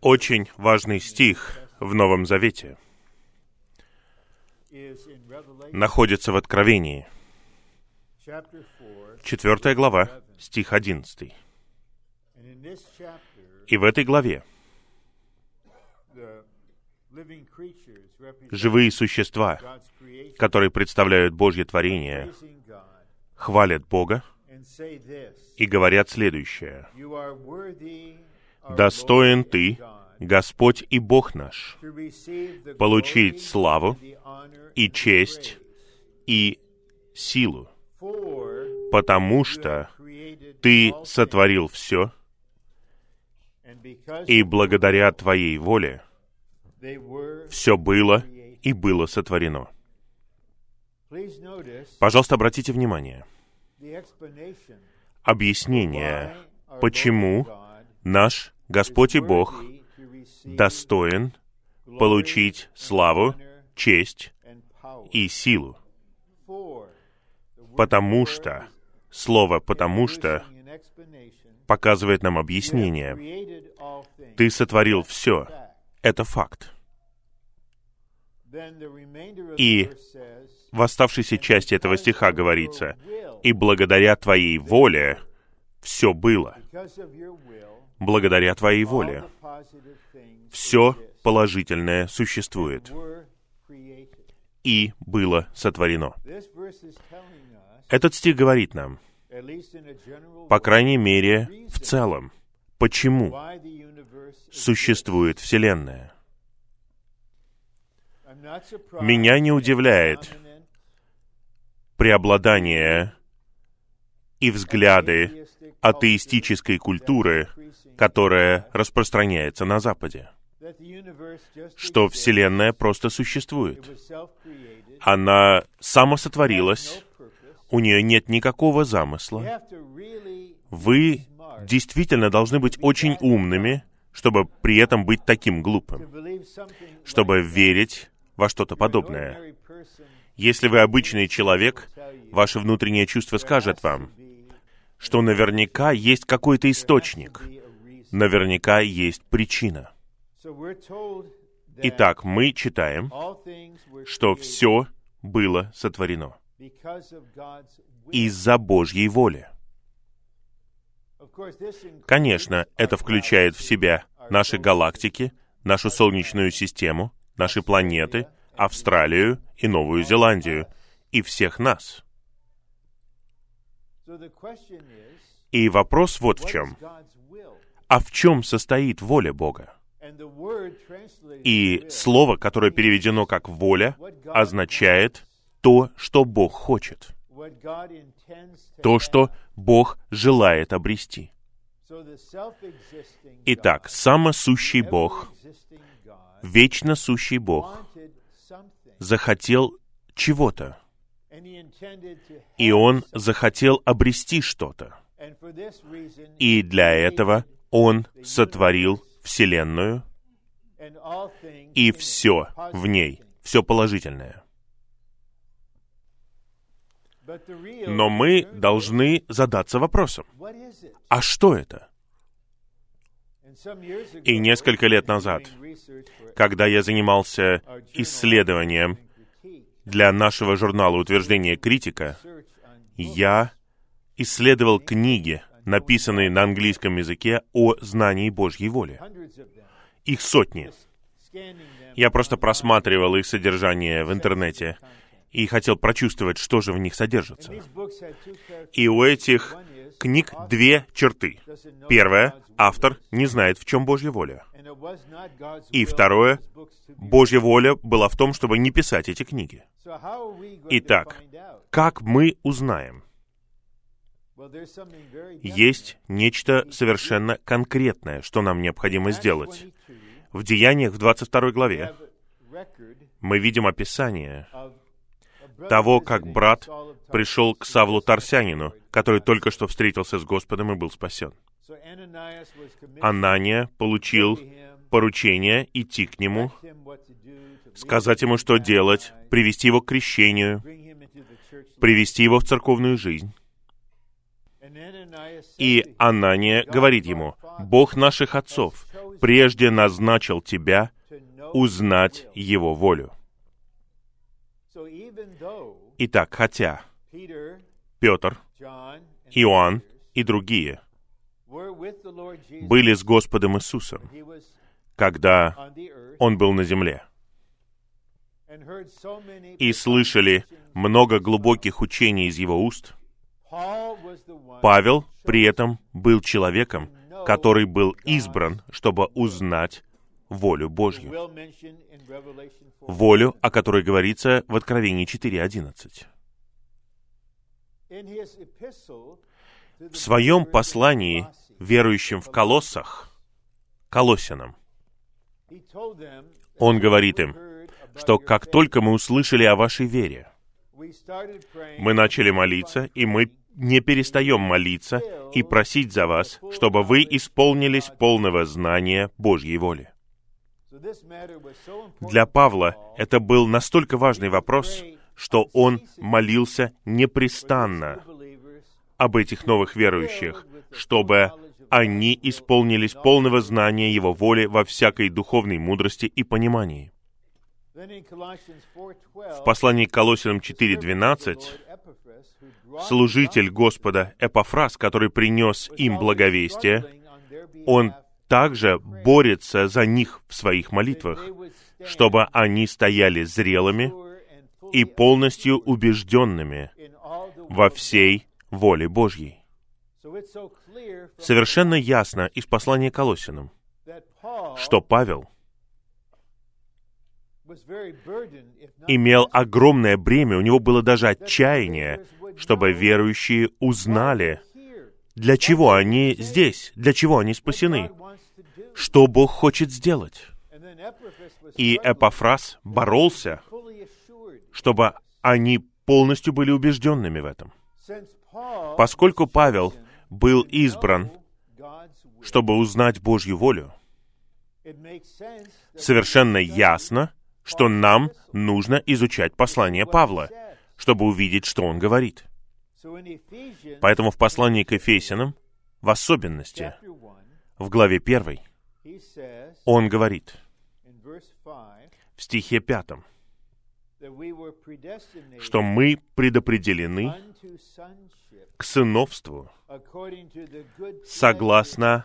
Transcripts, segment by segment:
Очень важный стих в Новом Завете находится в Откровении. Четвертая глава, стих одиннадцатый. И в этой главе живые существа, которые представляют Божье творение, хвалят Бога и говорят следующее. «Достоин Ты, Господь и Бог наш, получить славу и честь и силу, потому что Ты сотворил все, и благодаря Твоей воле все было и было сотворено. Пожалуйста, обратите внимание. Объяснение, почему наш Господь и Бог достоин получить славу, честь и силу. Потому что, слово «потому что» показывает нам объяснение. Ты сотворил все. Это факт. И в оставшейся части этого стиха говорится, «И благодаря Твоей воле все было». Благодаря Твоей воле все положительное существует и было сотворено. Этот стих говорит нам, по крайней мере, в целом, почему существует Вселенная. Меня не удивляет преобладание и взгляды атеистической культуры, которая распространяется на Западе. Что Вселенная просто существует. Она самосотворилась, у нее нет никакого замысла. Вы действительно должны быть очень умными, чтобы при этом быть таким глупым, чтобы верить во что-то подобное. Если вы обычный человек, ваше внутреннее чувство скажет вам, что наверняка есть какой-то источник, наверняка есть причина. Итак, мы читаем, что все было сотворено из-за Божьей воли. Конечно, это включает в себя наши галактики, нашу Солнечную систему, наши планеты, Австралию и Новую Зеландию, и всех нас. И вопрос вот в чем. А в чем состоит воля Бога? И слово, которое переведено как «воля», означает то, что Бог хочет. То, что Бог желает обрести. Итак, самосущий Бог, вечно сущий Бог, захотел чего-то. И Он захотел обрести что-то. И для этого Он сотворил Вселенную и все в ней, все положительное. Но мы должны задаться вопросом, а что это? И несколько лет назад, когда я занимался исследованием для нашего журнала «Утверждение критика», я исследовал книги, написанные на английском языке о знании Божьей воли. Их сотни. Я просто просматривал их содержание в интернете и хотел прочувствовать, что же в них содержится. И у этих книг две черты. Первое — автор не знает, в чем Божья воля. И второе — Божья воля была в том, чтобы не писать эти книги. Итак, как мы узнаем? Есть нечто совершенно конкретное, что нам необходимо сделать. В Деяниях в 22 главе мы видим описание того, как брат пришел к Савлу Тарсянину, который только что встретился с Господом и был спасен. Анания получил поручение идти к нему, сказать ему, что делать, привести его к крещению, привести его в церковную жизнь. И Анания говорит ему, «Бог наших отцов прежде назначил тебя узнать Его волю». Итак, хотя Петр, Иоанн и другие были с Господом Иисусом, когда Он был на земле, и слышали много глубоких учений из его уст, Павел при этом был человеком, который был избран, чтобы узнать волю Божью. Волю, о которой говорится в Откровении 4.11. В своем послании верующим в Колоссах, Колоссянам, он говорит им, что как только мы услышали о вашей вере, мы начали молиться, и мы не перестаем молиться и просить за вас, чтобы вы исполнились полного знания Божьей воли. Для Павла это был настолько важный вопрос, что он молился непрестанно об этих новых верующих, чтобы они исполнились полного знания Его воли во всякой духовной мудрости и понимании. В послании к Колоссянам 4.12 служитель Господа Эпофраз, который принес им благовестие, он также борется за них в своих молитвах, чтобы они стояли зрелыми и полностью убежденными во всей воле Божьей. Совершенно ясно из послания Колосинам, что Павел имел огромное бремя, у него было даже отчаяние, чтобы верующие узнали, для чего они здесь, для чего они спасены, что Бог хочет сделать. И Эпофраз боролся, чтобы они полностью были убежденными в этом. Поскольку Павел был избран, чтобы узнать Божью волю, совершенно ясно, что нам нужно изучать послание Павла, чтобы увидеть, что он говорит. Поэтому в послании к Ефесянам, в особенности, в главе 1, он говорит в стихе 5, что мы предопределены к сыновству согласно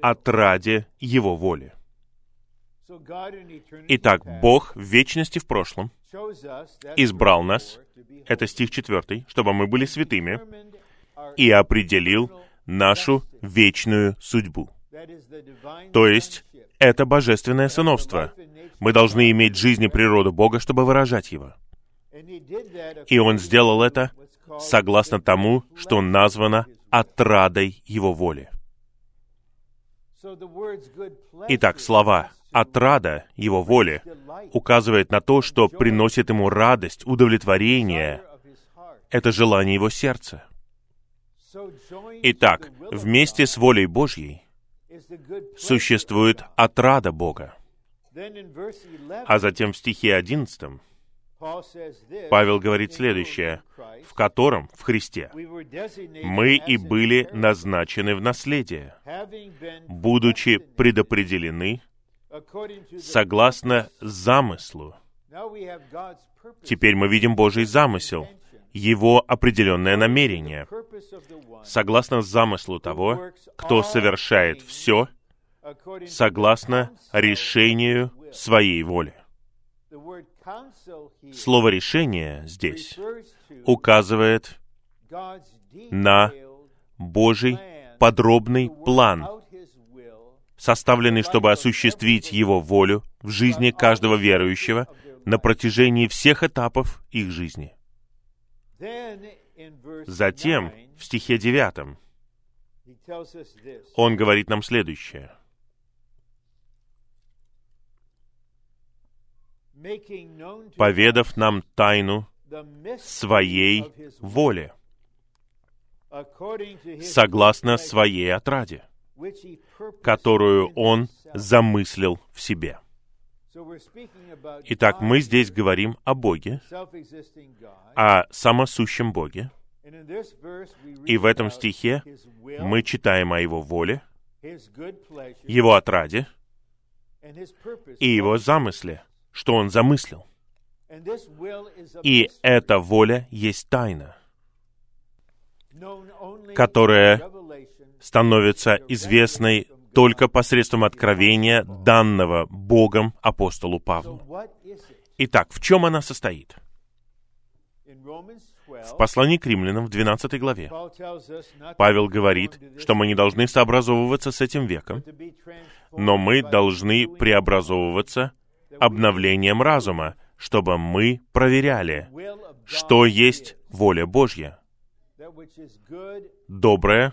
отраде Его воли. Итак, Бог в вечности в прошлом избрал нас, это стих 4, чтобы мы были святыми, и определил нашу вечную судьбу. То есть, это божественное сыновство. Мы должны иметь жизнь и природу Бога, чтобы выражать Его. И Он сделал это согласно тому, что названо отрадой Его воли. Итак, слова «отрада Его воли» указывает на то, что приносит Ему радость, удовлетворение. Это желание Его сердца. Итак, вместе с волей Божьей существует отрада Бога. А затем в стихе 11 Павел говорит следующее, в котором, в Христе, мы и были назначены в наследие, будучи предопределены согласно замыслу. Теперь мы видим Божий замысел, Его определенное намерение, согласно замыслу того, кто совершает все, согласно решению своей воли. Слово «решение» здесь указывает на Божий подробный план, составленный, чтобы осуществить Его волю в жизни каждого верующего на протяжении всех этапов их жизни. Затем, в стихе 9, он говорит нам следующее — поведав нам тайну своей воли, согласно своей отраде, которую Он замыслил в себе. Итак, мы здесь говорим о Боге, о самосущем Боге, И в этом стихе мы читаем о Его воле, Его отраде и Его замысле, что Он замыслил. И эта воля есть тайна, которая становится известной только посредством откровения, данного Богом апостолу Павлу. Итак, в чем она состоит? В послании к римлянам в 12 главе Павел говорит, что мы не должны сообразовываться с этим веком, но мы должны преобразовываться обновлением разума, чтобы мы проверяли, что есть воля Божья, добрая,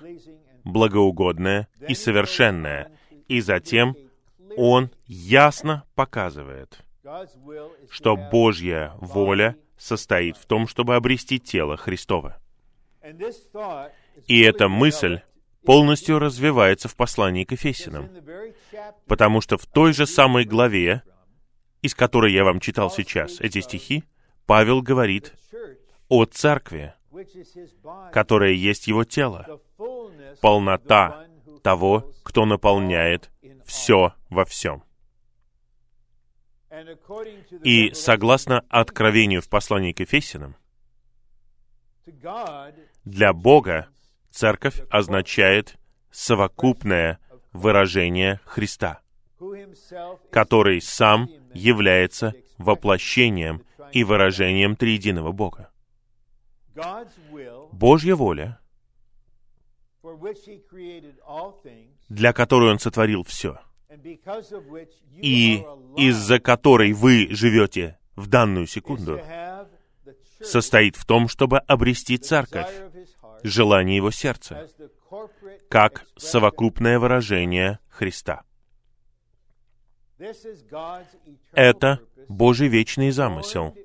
благоугодная и совершенная. И затем Он ясно показывает, что Божья воля состоит в том, чтобы обрести тело Христова. И эта мысль полностью развивается в послании к Ефесянам, потому что в той же самой главе, из которой я вам читал сейчас эти стихи, Павел говорит о церкви, которая есть его тело, полнота того, кто наполняет все во всем. И согласно откровению в послании к Ефесянам, для Бога церковь означает совокупное выражение Христа, который сам является воплощением и выражением триединого Бога. Божья воля, для которой Он сотворил все — и из-за которой вы живете в данную секунду, состоит в том, чтобы обрести церковь, желание его сердца, как совокупное выражение Христа. Это Божий вечный замысел,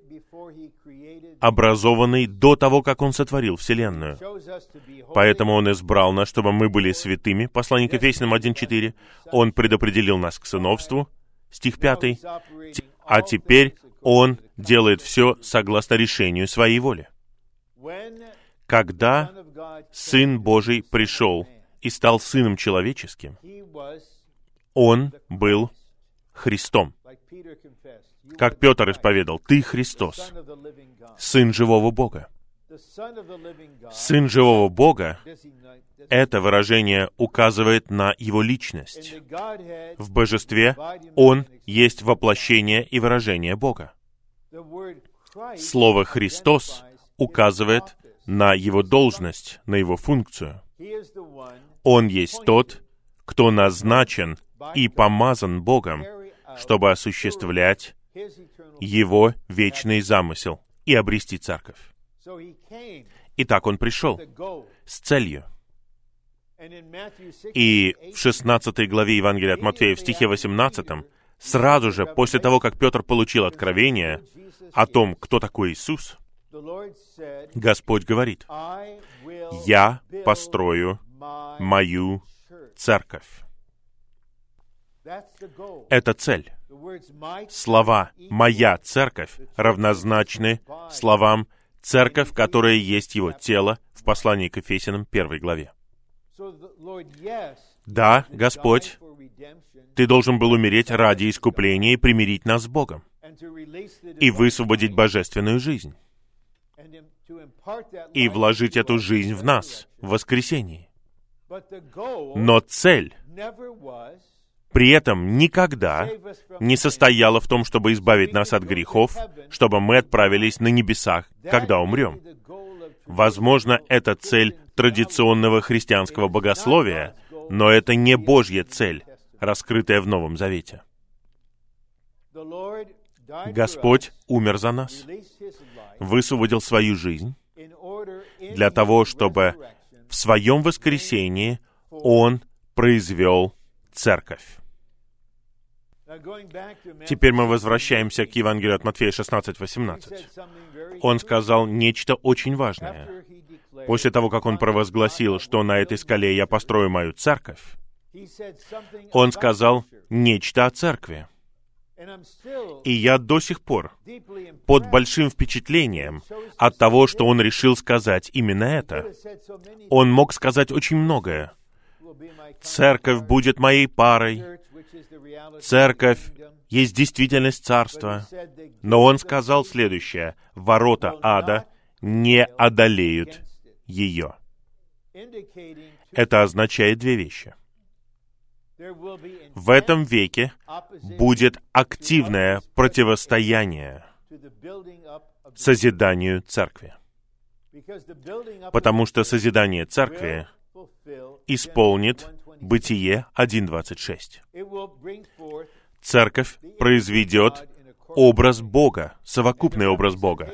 образованный до того, как Он сотворил Вселенную. Поэтому Он избрал нас, чтобы мы были святыми. Послание к Ефесянам 1.4. Он предопределил нас к сыновству. Стих 5. А теперь Он делает все согласно решению своей воли. Когда Сын Божий пришел и стал Сыном Человеческим, Он был Христом. Как Петр исповедал, «Ты Христос, Сын живого Бога». Сын живого Бога — это выражение указывает на Его личность. В Божестве Он есть воплощение и выражение Бога. Слово «Христос» указывает на Его должность, на Его функцию. Он есть тот, кто назначен и помазан Богом, чтобы осуществлять Его вечный замысел и обрести церковь. Итак, он пришел с целью. И в 16 главе Евангелия от Матфея, в стихе 18, сразу же после того, как Петр получил откровение о том, кто такой Иисус, Господь говорит, «Я построю мою церковь». Это цель. Слова «моя церковь» равнозначны словам церковь, которая есть его тело в послании к Ефесянам первой главе. Да, Господь, Ты должен был умереть ради искупления и примирить нас с Богом и высвободить божественную жизнь и вложить эту жизнь в нас в воскресении. Но цель при этом никогда не состояло в том, чтобы избавить нас от грехов, чтобы мы отправились на небесах, когда умрем. Возможно, это цель традиционного христианского богословия, но это не Божья цель, раскрытая в Новом Завете. Господь умер за нас, высвободил свою жизнь для того, чтобы в своем воскресении Он произвел церковь. Теперь мы возвращаемся к Евангелию от Матфея 16:18. Он сказал нечто очень важное. После того, как он провозгласил, что на этой скале я построю мою церковь, он сказал нечто о церкви. И я до сих пор под большим впечатлением от того, что он решил сказать именно это. Он мог сказать очень многое. Церковь будет моей парой. Церковь есть действительность царства. Но он сказал следующее. Ворота ада не одолеют ее. Это означает две вещи. В этом веке будет активное противостояние созиданию церкви. Потому что созидание церкви исполнит Бытие 1.26. Церковь произведет образ Бога, совокупный образ Бога,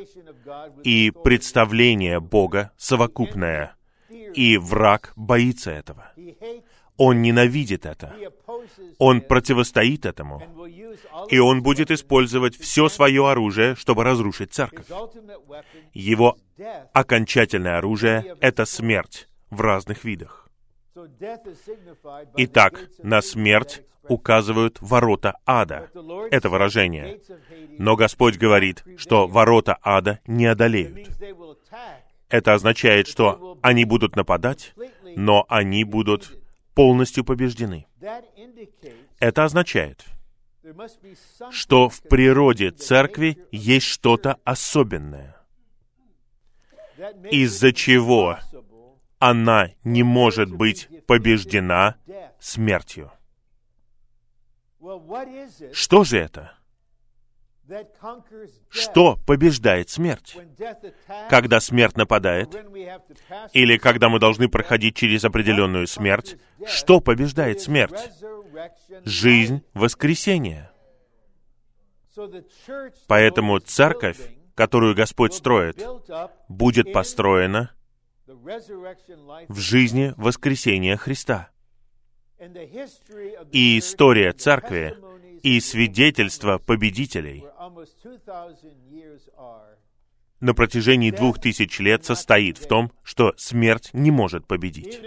и представление Бога совокупное. И враг боится этого. Он ненавидит это. Он противостоит этому. И он будет использовать все свое оружие, чтобы разрушить церковь. Его окончательное оружие — это смерть в разных видах. Итак, на смерть указывают ворота ада. Это выражение. Но Господь говорит, что ворота ада не одолеют. Это означает, что они будут нападать, но они будут полностью побеждены. Это означает, что в природе церкви есть что-то особенное, из-за чего она не может быть побеждена смертью. Что же это? Что побеждает смерть? Когда смерть нападает, или когда мы должны проходить через определенную смерть, что побеждает смерть? Жизнь воскресения. Поэтому церковь, которую Господь строит, будет построена в жизни воскресения Христа. И история церкви и свидетельства победителей на протяжении двух тысяч лет состоит в том, что смерть не может победить.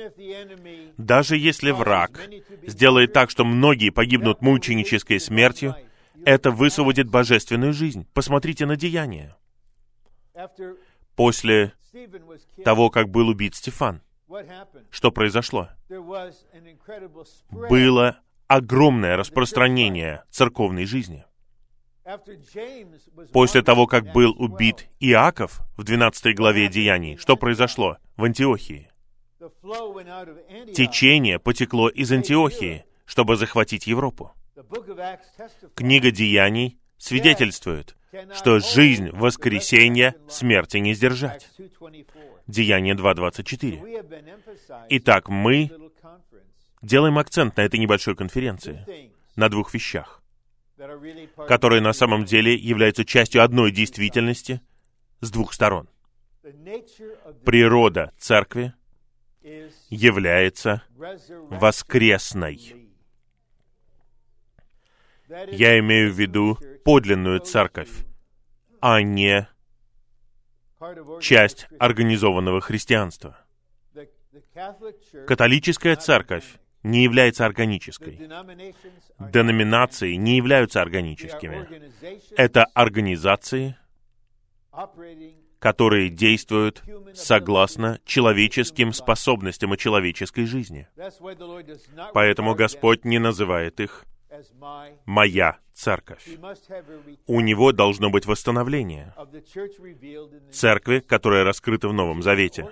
Даже если враг сделает так, что многие погибнут мученической смертью, это высвободит божественную жизнь. Посмотрите на деяния. После того, как был убит Стефан, что произошло? Было огромное распространение церковной жизни. После того, как был убит Иаков в 12 главе Деяний, что произошло в Антиохии? Течение потекло из Антиохии, чтобы захватить Европу. Книга Деяний свидетельствует, что жизнь воскресения смерти не сдержать. Деяние 2.24. Итак, мы делаем акцент на этой небольшой конференции на двух вещах, которые на самом деле являются частью одной действительности с двух сторон. Природа церкви является воскресной. Я имею в виду подлинную церковь, а не часть организованного христианства. Католическая церковь не является органической. Деноминации не являются органическими. Это организации, которые действуют согласно человеческим способностям и человеческой жизни. Поэтому Господь не называет их «моя церковь». У него должно быть восстановление церкви, которая раскрыта в Новом Завете,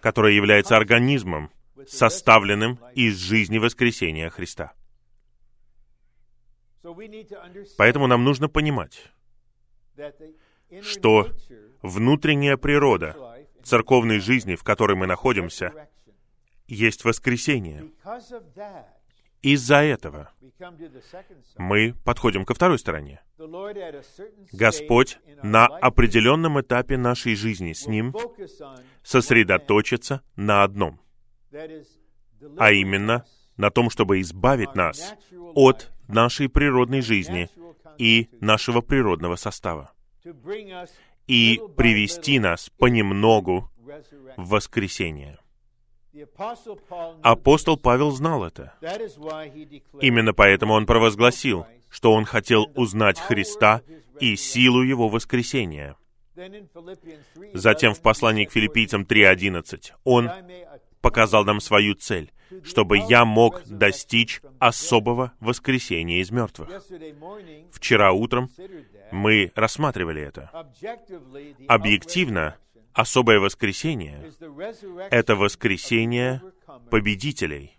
которая является организмом, составленным из жизни воскресения Христа. Поэтому нам нужно понимать, что внутренняя природа церковной жизни, в которой мы находимся, есть воскресение. Из-за этого мы подходим ко второй стороне. Господь на определенном этапе нашей жизни с Ним сосредоточится на одном а именно на том, чтобы избавить нас от нашей природной жизни и нашего природного состава и привести нас понемногу в воскресение. Апостол Павел знал это. Именно поэтому он провозгласил, что он хотел узнать Христа и силу Его воскресения. Затем в послании к филиппийцам 3.11 он показал нам свою цель, чтобы я мог достичь особого воскресения из мертвых. Вчера утром мы рассматривали это. Объективно, особое воскресение — это воскресение победителей,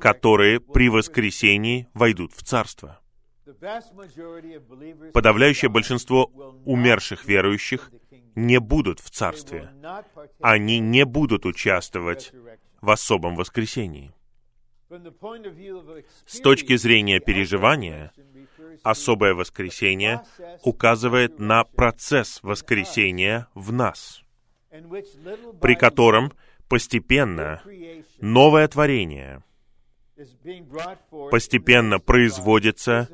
которые при воскресении войдут в Царство. Подавляющее большинство умерших верующих не будут в Царстве. Они не будут участвовать в особом воскресении. С точки зрения переживания, особое воскресение указывает на процесс воскресения в нас, при котором постепенно новое творение постепенно производится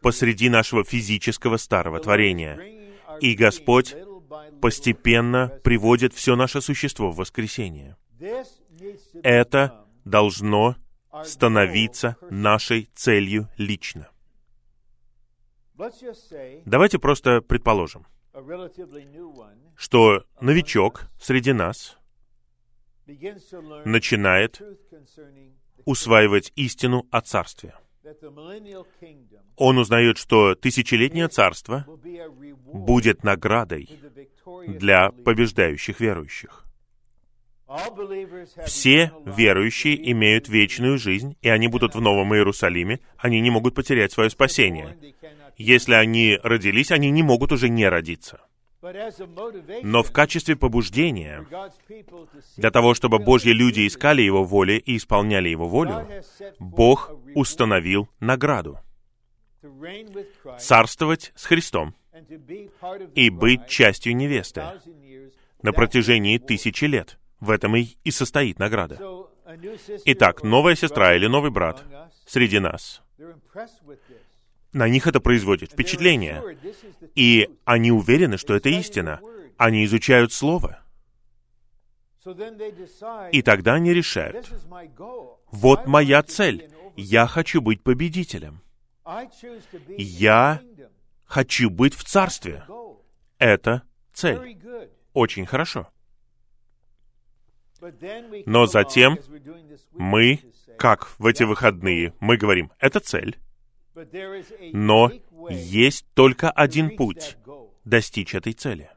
посреди нашего физического старого творения. И Господь постепенно приводит все наше существо в воскресение. Это должно становиться нашей целью лично. Давайте просто предположим, что новичок среди нас начинает усваивать истину о Царстве. Он узнает, что тысячелетнее царство будет наградой для побеждающих верующих. Все верующие имеют вечную жизнь, и они будут в Новом Иерусалиме, они не могут потерять свое спасение. Если они родились, они не могут уже не родиться. Но в качестве побуждения, для того, чтобы Божьи люди искали Его воли и исполняли Его волю, Бог установил награду. Царствовать с Христом и быть частью невесты на протяжении тысячи лет. В этом и, и состоит награда. Итак, новая сестра или новый брат среди нас на них это производит впечатление. И они уверены, что это истина. Они изучают Слово. И тогда они решают, вот моя цель. Я хочу быть победителем. Я хочу быть в Царстве. Это цель. Очень хорошо. Но затем мы, как в эти выходные, мы говорим, это цель. Но есть только один путь достичь этой цели.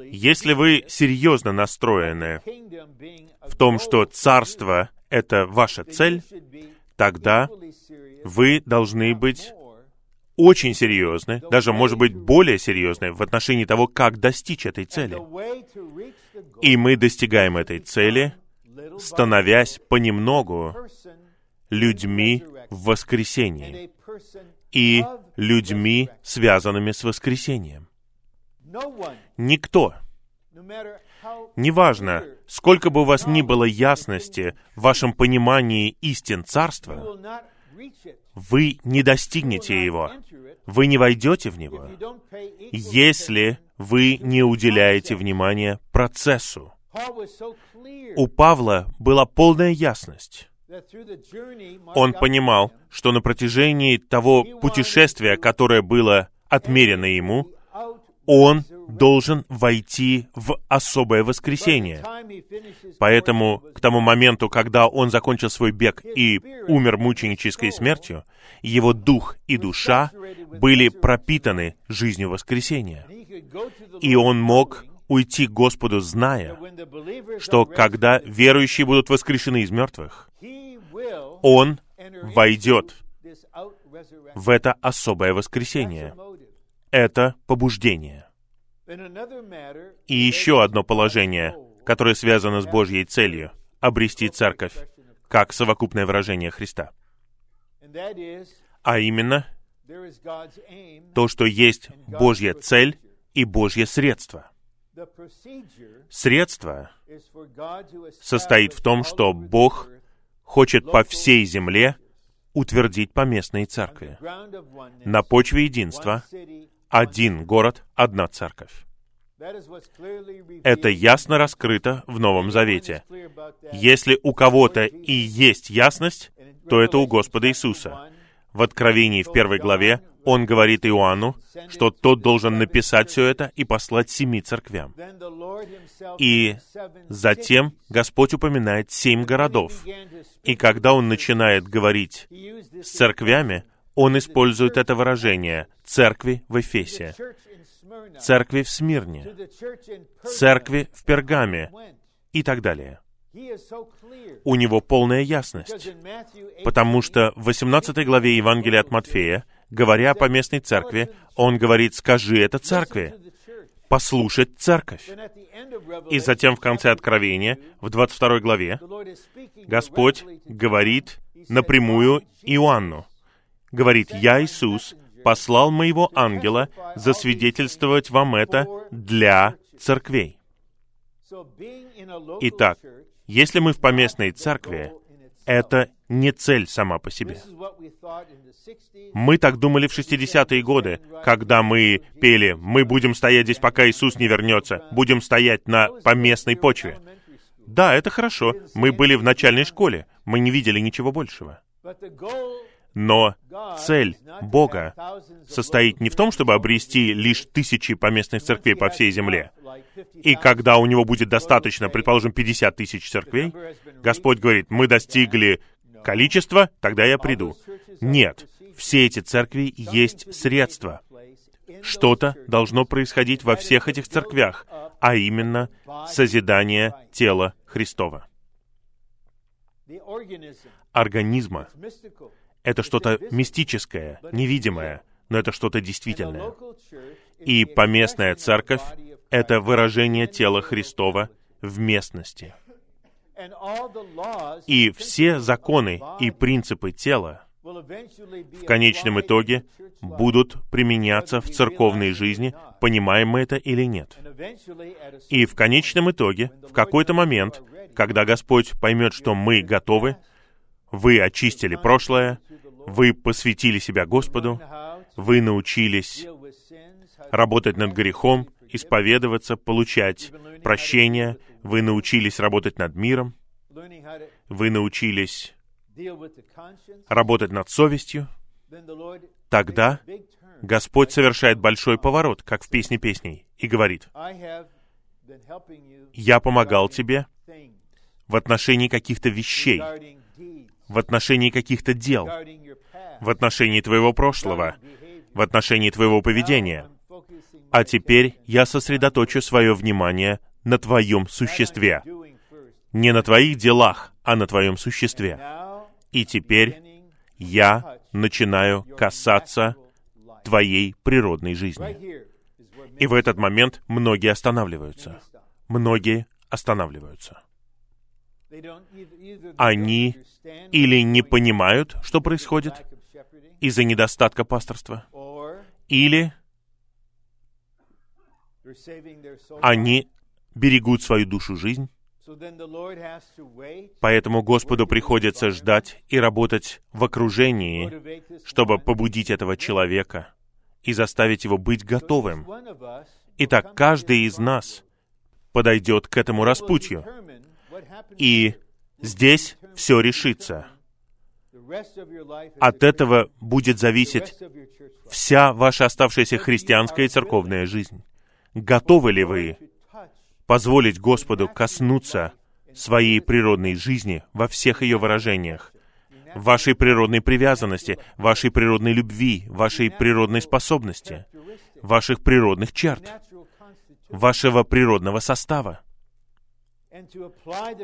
Если вы серьезно настроены в том, что царство — это ваша цель, тогда вы должны быть очень серьезны, даже, может быть, более серьезны в отношении того, как достичь этой цели. И мы достигаем этой цели, становясь понемногу людьми в воскресении и людьми, связанными с воскресением. Никто, неважно, сколько бы у вас ни было ясности в вашем понимании истин Царства, вы не достигнете его, вы не войдете в него, если вы не уделяете внимания процессу. У Павла была полная ясность. Он понимал, что на протяжении того путешествия, которое было отмерено ему, он должен войти в особое воскресение. Поэтому к тому моменту, когда он закончил свой бег и умер мученической смертью, его дух и душа были пропитаны жизнью воскресения. И он мог уйти к Господу, зная, что когда верующие будут воскрешены из мертвых, он войдет в это особое воскресение. Это побуждение. И еще одно положение, которое связано с Божьей целью — обрести церковь, как совокупное выражение Христа. А именно, то, что есть Божья цель и Божье средство. Средство состоит в том, что Бог хочет по всей земле утвердить поместные церкви. На почве единства один город, одна церковь. Это ясно раскрыто в Новом Завете. Если у кого-то и есть ясность, то это у Господа Иисуса. В Откровении в первой главе он говорит Иоанну, что тот должен написать все это и послать семи церквям. И затем Господь упоминает семь городов. И когда он начинает говорить с церквями, он использует это выражение «церкви в Эфесе», «церкви в Смирне», «церкви в Пергаме» и так далее. У него полная ясность, потому что в 18 главе Евангелия от Матфея, говоря о поместной церкви, он говорит «скажи это церкви», послушать церковь. И затем в конце Откровения, в 22 главе, Господь говорит напрямую Иоанну, говорит, «Я, Иисус, послал моего ангела засвидетельствовать вам это для церквей». Итак, если мы в поместной церкви, это не цель сама по себе. Мы так думали в 60-е годы, когда мы пели «Мы будем стоять здесь, пока Иисус не вернется, будем стоять на поместной почве». Да, это хорошо. Мы были в начальной школе. Мы не видели ничего большего. Но цель Бога состоит не в том, чтобы обрести лишь тысячи поместных церквей по всей земле. И когда у него будет достаточно, предположим, 50 тысяч церквей, Господь говорит, мы достигли количества, тогда я приду. Нет, все эти церкви есть средства. Что-то должно происходить во всех этих церквях, а именно созидание тела Христова. Организма это что-то мистическое, невидимое, но это что-то действительное. И поместная церковь — это выражение тела Христова в местности. И все законы и принципы тела в конечном итоге будут применяться в церковной жизни, понимаем мы это или нет. И в конечном итоге, в какой-то момент, когда Господь поймет, что мы готовы, вы очистили прошлое, вы посвятили себя Господу, вы научились работать над грехом, исповедоваться, получать прощение, вы научились работать над миром, вы научились работать над совестью, тогда Господь совершает большой поворот, как в песне песней, и говорит, «Я помогал тебе в отношении каких-то вещей, в отношении каких-то дел, в отношении твоего прошлого, в отношении твоего поведения. А теперь я сосредоточу свое внимание на твоем существе. Не на твоих делах, а на твоем существе. И теперь я начинаю касаться твоей природной жизни. И в этот момент многие останавливаются. Многие останавливаются. Они или не понимают, что происходит из-за недостатка пасторства, или они берегут свою душу жизнь, Поэтому Господу приходится ждать и работать в окружении, чтобы побудить этого человека и заставить его быть готовым. Итак, каждый из нас подойдет к этому распутью. И здесь все решится. От этого будет зависеть вся ваша оставшаяся христианская и церковная жизнь. Готовы ли вы позволить Господу коснуться своей природной жизни во всех ее выражениях, вашей природной привязанности, вашей природной любви, вашей природной способности, ваших природных черт, вашего природного состава.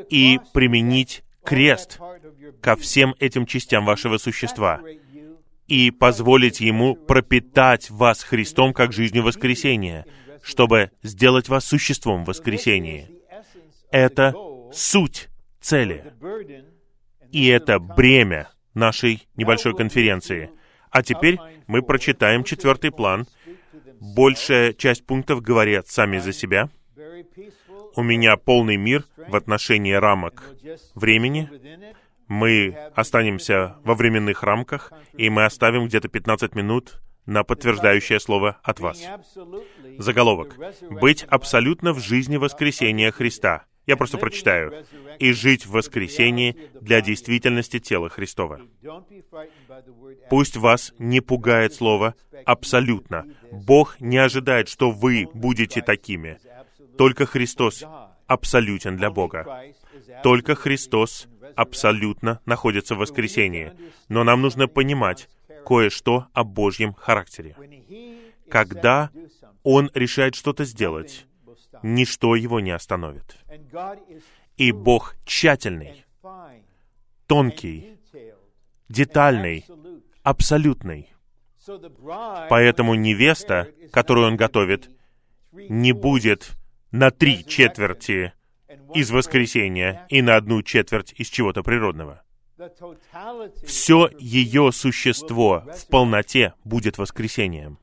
И применить крест ко всем этим частям вашего существа и позволить Ему пропитать вас Христом как жизнью воскресения, чтобы сделать вас существом воскресения. Это суть цели. И это бремя нашей небольшой конференции. А теперь мы прочитаем четвертый план. Большая часть пунктов говорят сами за себя — у меня полный мир в отношении рамок времени. Мы останемся во временных рамках, и мы оставим где-то 15 минут на подтверждающее слово от вас. Заголовок. «Быть абсолютно в жизни воскресения Христа». Я просто прочитаю. «И жить в воскресении для действительности тела Христова». Пусть вас не пугает слово «абсолютно». Бог не ожидает, что вы будете такими. Только Христос абсолютен для Бога. Только Христос абсолютно находится в воскресении. Но нам нужно понимать кое-что о Божьем характере. Когда Он решает что-то сделать, ничто его не остановит. И Бог тщательный, тонкий, детальный, абсолютный. Поэтому невеста, которую он готовит, не будет на три четверти из воскресения и на одну четверть из чего-то природного. Все ее существо в полноте будет воскресением.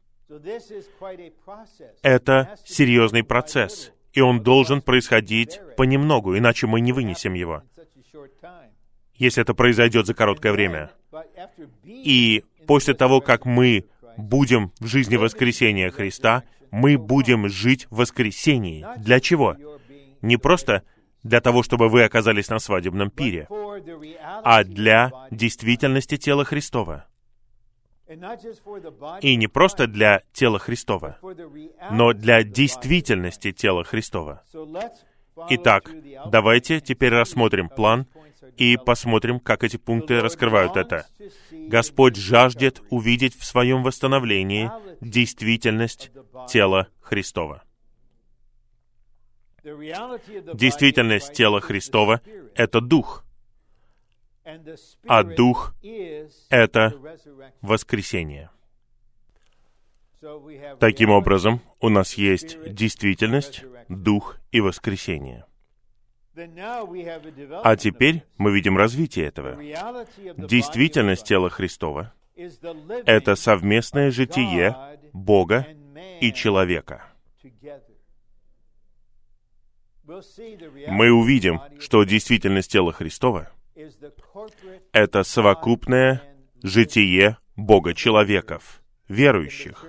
Это серьезный процесс, и он должен происходить понемногу, иначе мы не вынесем его, если это произойдет за короткое время. И после того, как мы будем в жизни воскресения Христа, мы будем жить в воскресении. Для чего? Не просто для того, чтобы вы оказались на свадебном пире, а для действительности тела Христова. И не просто для тела Христова, но для действительности тела Христова. Итак, давайте теперь рассмотрим план и посмотрим, как эти пункты раскрывают это. Господь жаждет увидеть в своем восстановлении действительность тела Христова. Действительность тела Христова — это Дух, а Дух — это воскресение. Таким образом, у нас есть действительность, Дух и воскресение. А теперь мы видим развитие этого. Действительность тела Христова — это совместное житие Бога и человека. Мы увидим, что действительность тела Христова — это совокупное житие Бога-человеков, верующих,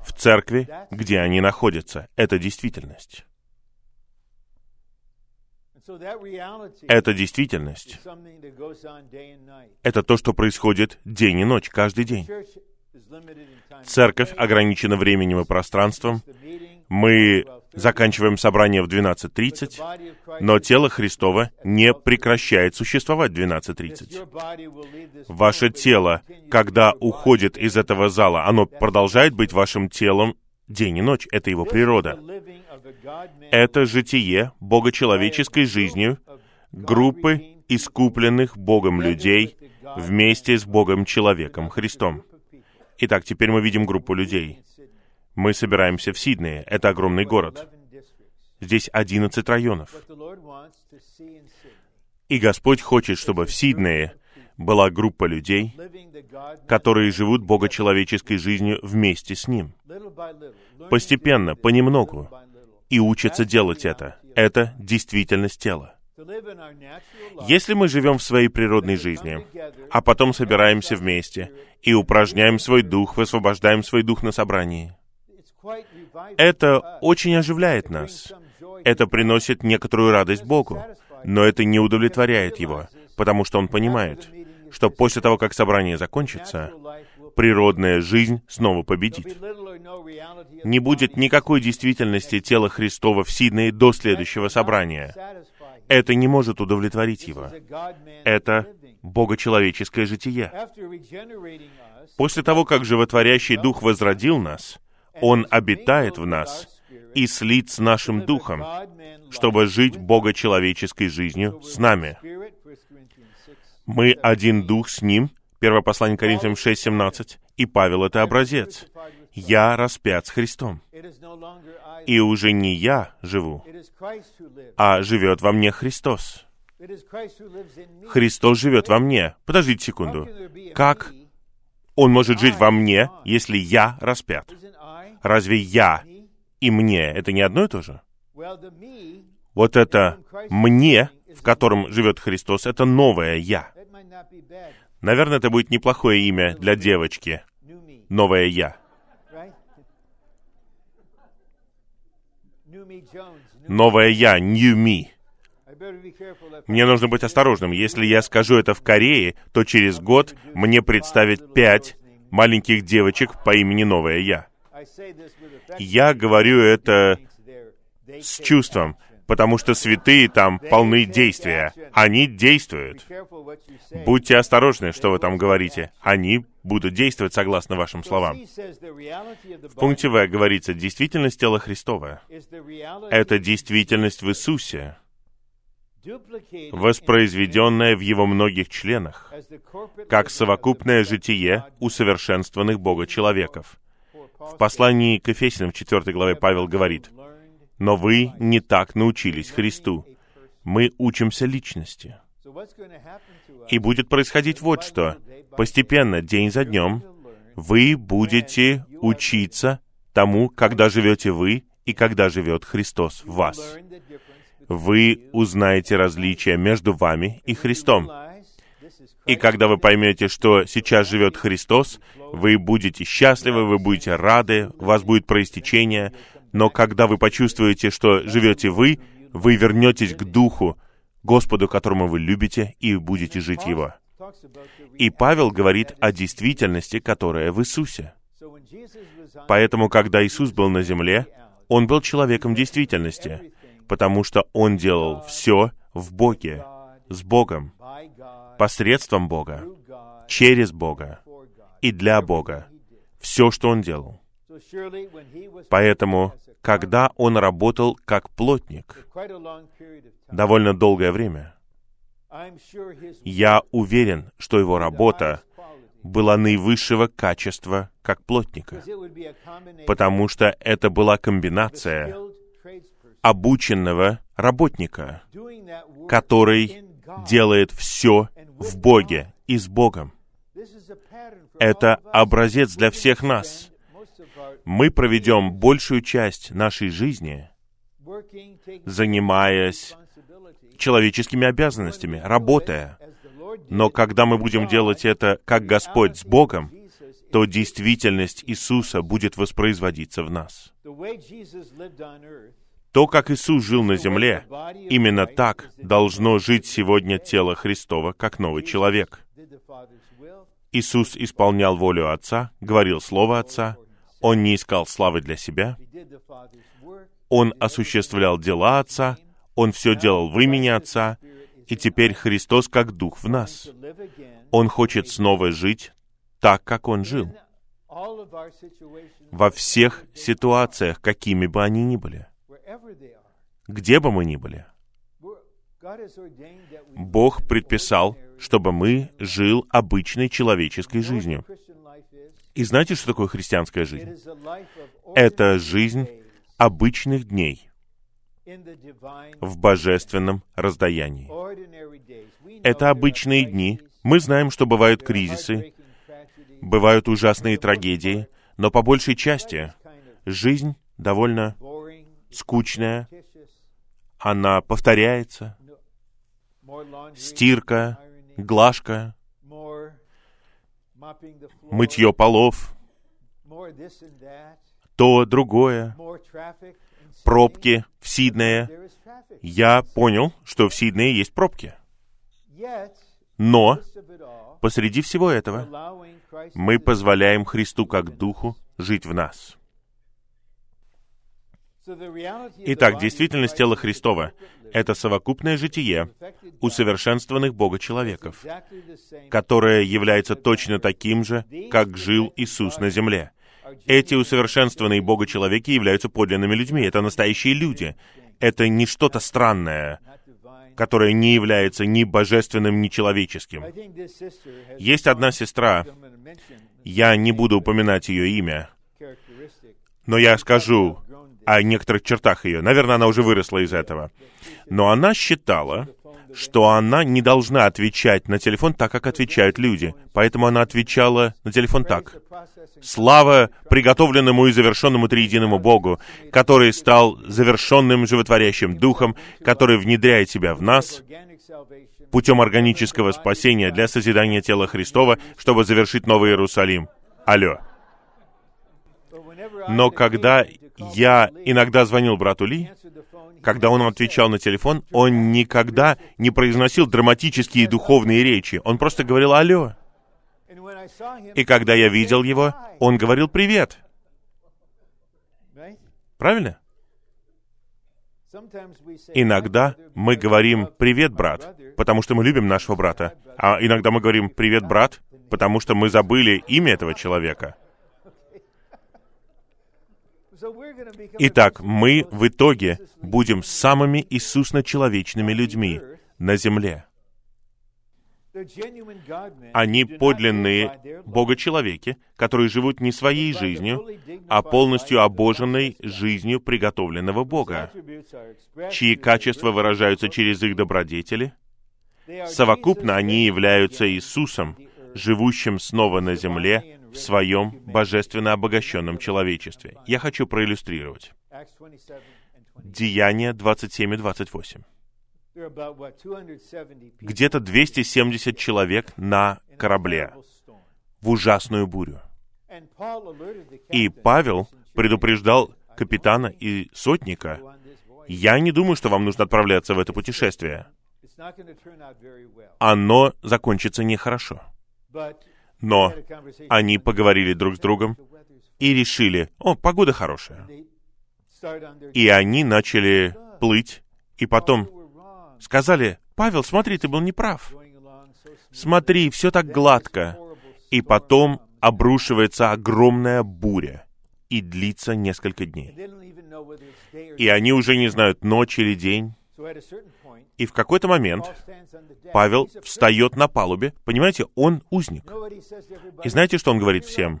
в церкви, где они находятся. Это действительность. Эта действительность — это то, что происходит день и ночь, каждый день. Церковь ограничена временем и пространством. Мы заканчиваем собрание в 12.30, но тело Христово не прекращает существовать в 12.30. Ваше тело, когда уходит из этого зала, оно продолжает быть вашим телом день и ночь. Это его природа. Это житие богочеловеческой жизнью группы искупленных Богом людей вместе с Богом-человеком Христом. Итак, теперь мы видим группу людей. Мы собираемся в Сиднее. Это огромный город. Здесь 11 районов. И Господь хочет, чтобы в Сиднее была группа людей, которые живут богочеловеческой жизнью вместе с Ним. Постепенно, понемногу. И учатся делать это. Это действительность тела. Если мы живем в своей природной жизни, а потом собираемся вместе и упражняем свой дух, высвобождаем свой дух на собрании, это очень оживляет нас. Это приносит некоторую радость Богу, но это не удовлетворяет Его, потому что Он понимает, что после того, как собрание закончится, природная жизнь снова победит. Не будет никакой действительности тела Христова в Сиднее до следующего собрания. Это не может удовлетворить его. Это богочеловеческое житие. После того, как животворящий Дух возродил нас, Он обитает в нас и слит с нашим Духом, чтобы жить богочеловеческой жизнью с нами. Мы один Дух с Ним, Первое послание Коринфянам 6.17, и Павел — это образец. «Я распят с Христом, и уже не я живу, а живет во мне Христос». Христос живет во мне. Подождите секунду. Как Он может жить во мне, если я распят? Разве я и мне — это не одно и то же? Вот это «мне», в котором живет Христос, это новое «я». Наверное, это будет неплохое имя для девочки. Новое «я». Новое «я», «new me». Мне нужно быть осторожным. Если я скажу это в Корее, то через год мне представят пять маленьких девочек по имени Новая Я. Я говорю это с чувством, потому что святые там полны действия. Они действуют. Будьте осторожны, что вы там говорите. Они будут действовать согласно вашим словам. В пункте В говорится, действительность тела Христова — это действительность в Иисусе, воспроизведенная в Его многих членах, как совокупное житие усовершенствованных Бога человеков. В послании к Ефесиным в 4 главе Павел говорит, «Но вы не так научились Христу. Мы учимся личности». И будет происходить вот что. Постепенно, день за днем, вы будете учиться тому, когда живете вы и когда живет Христос в вас. Вы узнаете различия между вами и Христом. И когда вы поймете, что сейчас живет Христос, вы будете счастливы, вы будете рады, у вас будет проистечение, но когда вы почувствуете, что живете вы, вы вернетесь к Духу, Господу, которому вы любите, и будете жить Его. И Павел говорит о действительности, которая в Иисусе. Поэтому, когда Иисус был на земле, Он был человеком действительности, потому что Он делал все в Боге, с Богом, посредством Бога, через Бога и для Бога. Все, что Он делал. Поэтому, когда Он работал как плотник, довольно долгое время, я уверен, что его работа была наивысшего качества как плотника, потому что это была комбинация обученного работника, который делает все в Боге и с Богом. Это образец для всех нас. Мы проведем большую часть нашей жизни, занимаясь человеческими обязанностями, работая. Но когда мы будем делать это как Господь с Богом, то действительность Иисуса будет воспроизводиться в нас. То, как Иисус жил на земле, именно так должно жить сегодня тело Христова, как новый человек. Иисус исполнял волю Отца, говорил Слово Отца, Он не искал славы для себя, Он осуществлял дела Отца, Он все делал в имени Отца, и теперь Христос как Дух в нас. Он хочет снова жить так, как Он жил. Во всех ситуациях, какими бы они ни были где бы мы ни были. Бог предписал, чтобы мы жил обычной человеческой жизнью. И знаете, что такое христианская жизнь? Это жизнь обычных дней в божественном раздаянии. Это обычные дни. Мы знаем, что бывают кризисы, бывают ужасные трагедии, но по большей части жизнь довольно скучная, она повторяется. Стирка, глажка, мытье полов, то, другое, пробки в Сиднее. Я понял, что в Сиднее есть пробки. Но посреди всего этого мы позволяем Христу как Духу жить в нас. Итак, действительность тела Христова — это совокупное житие усовершенствованных Бога человеков, которое является точно таким же, как жил Иисус на земле. Эти усовершенствованные Бога человеки являются подлинными людьми. Это настоящие люди. Это не что-то странное, которое не является ни божественным, ни человеческим. Есть одна сестра, я не буду упоминать ее имя, но я скажу, о некоторых чертах ее. Наверное, она уже выросла из этого. Но она считала, что она не должна отвечать на телефон так, как отвечают люди. Поэтому она отвечала на телефон так. «Слава приготовленному и завершенному триединому Богу, который стал завершенным животворящим Духом, который внедряет себя в нас путем органического спасения для созидания тела Христова, чтобы завершить Новый Иерусалим». Алло. Но когда Я иногда звонил брату Ли, когда он отвечал на телефон, он никогда не произносил драматические духовные речи. Он просто говорил «Алло». И когда я видел его, он говорил «Привет». Правильно? Иногда мы говорим «Привет, брат», потому что мы любим нашего брата. А иногда мы говорим «Привет, брат», потому что мы забыли имя этого человека. Итак, мы в итоге будем самыми Иисусно-человечными людьми на земле. Они подлинные Бога-человеки, которые живут не своей жизнью, а полностью обоженной жизнью приготовленного Бога, чьи качества выражаются через их добродетели. Совокупно они являются Иисусом, живущим снова на земле в своем божественно обогащенном человечестве. Я хочу проиллюстрировать. Деяния 27 и 28 где-то 270 человек на корабле в ужасную бурю. И Павел предупреждал капитана и сотника, «Я не думаю, что вам нужно отправляться в это путешествие. Оно закончится нехорошо». Но они поговорили друг с другом и решили, «О, погода хорошая». И они начали плыть, и потом сказали, Павел, смотри, ты был неправ. Смотри, все так гладко. И потом обрушивается огромная буря и длится несколько дней. И они уже не знают, ночь или день. И в какой-то момент Павел встает на палубе. Понимаете, он узник. И знаете, что он говорит всем?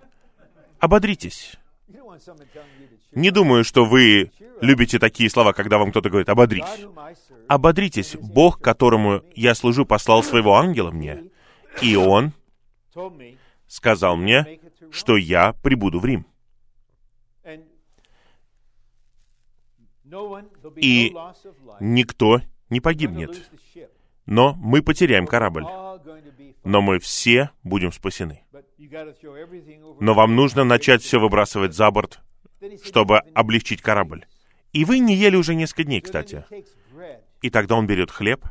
Ободритесь. Не думаю, что вы любите такие слова, когда вам кто-то говорит «ободритесь». Ободритесь, Бог, которому я служу, послал своего ангела мне, и он сказал мне, что я прибуду в Рим. И никто не погибнет. Но мы потеряем корабль. Но мы все будем спасены. Но вам нужно начать все выбрасывать за борт, чтобы облегчить корабль. И вы не ели уже несколько дней, кстати. И тогда он берет хлеб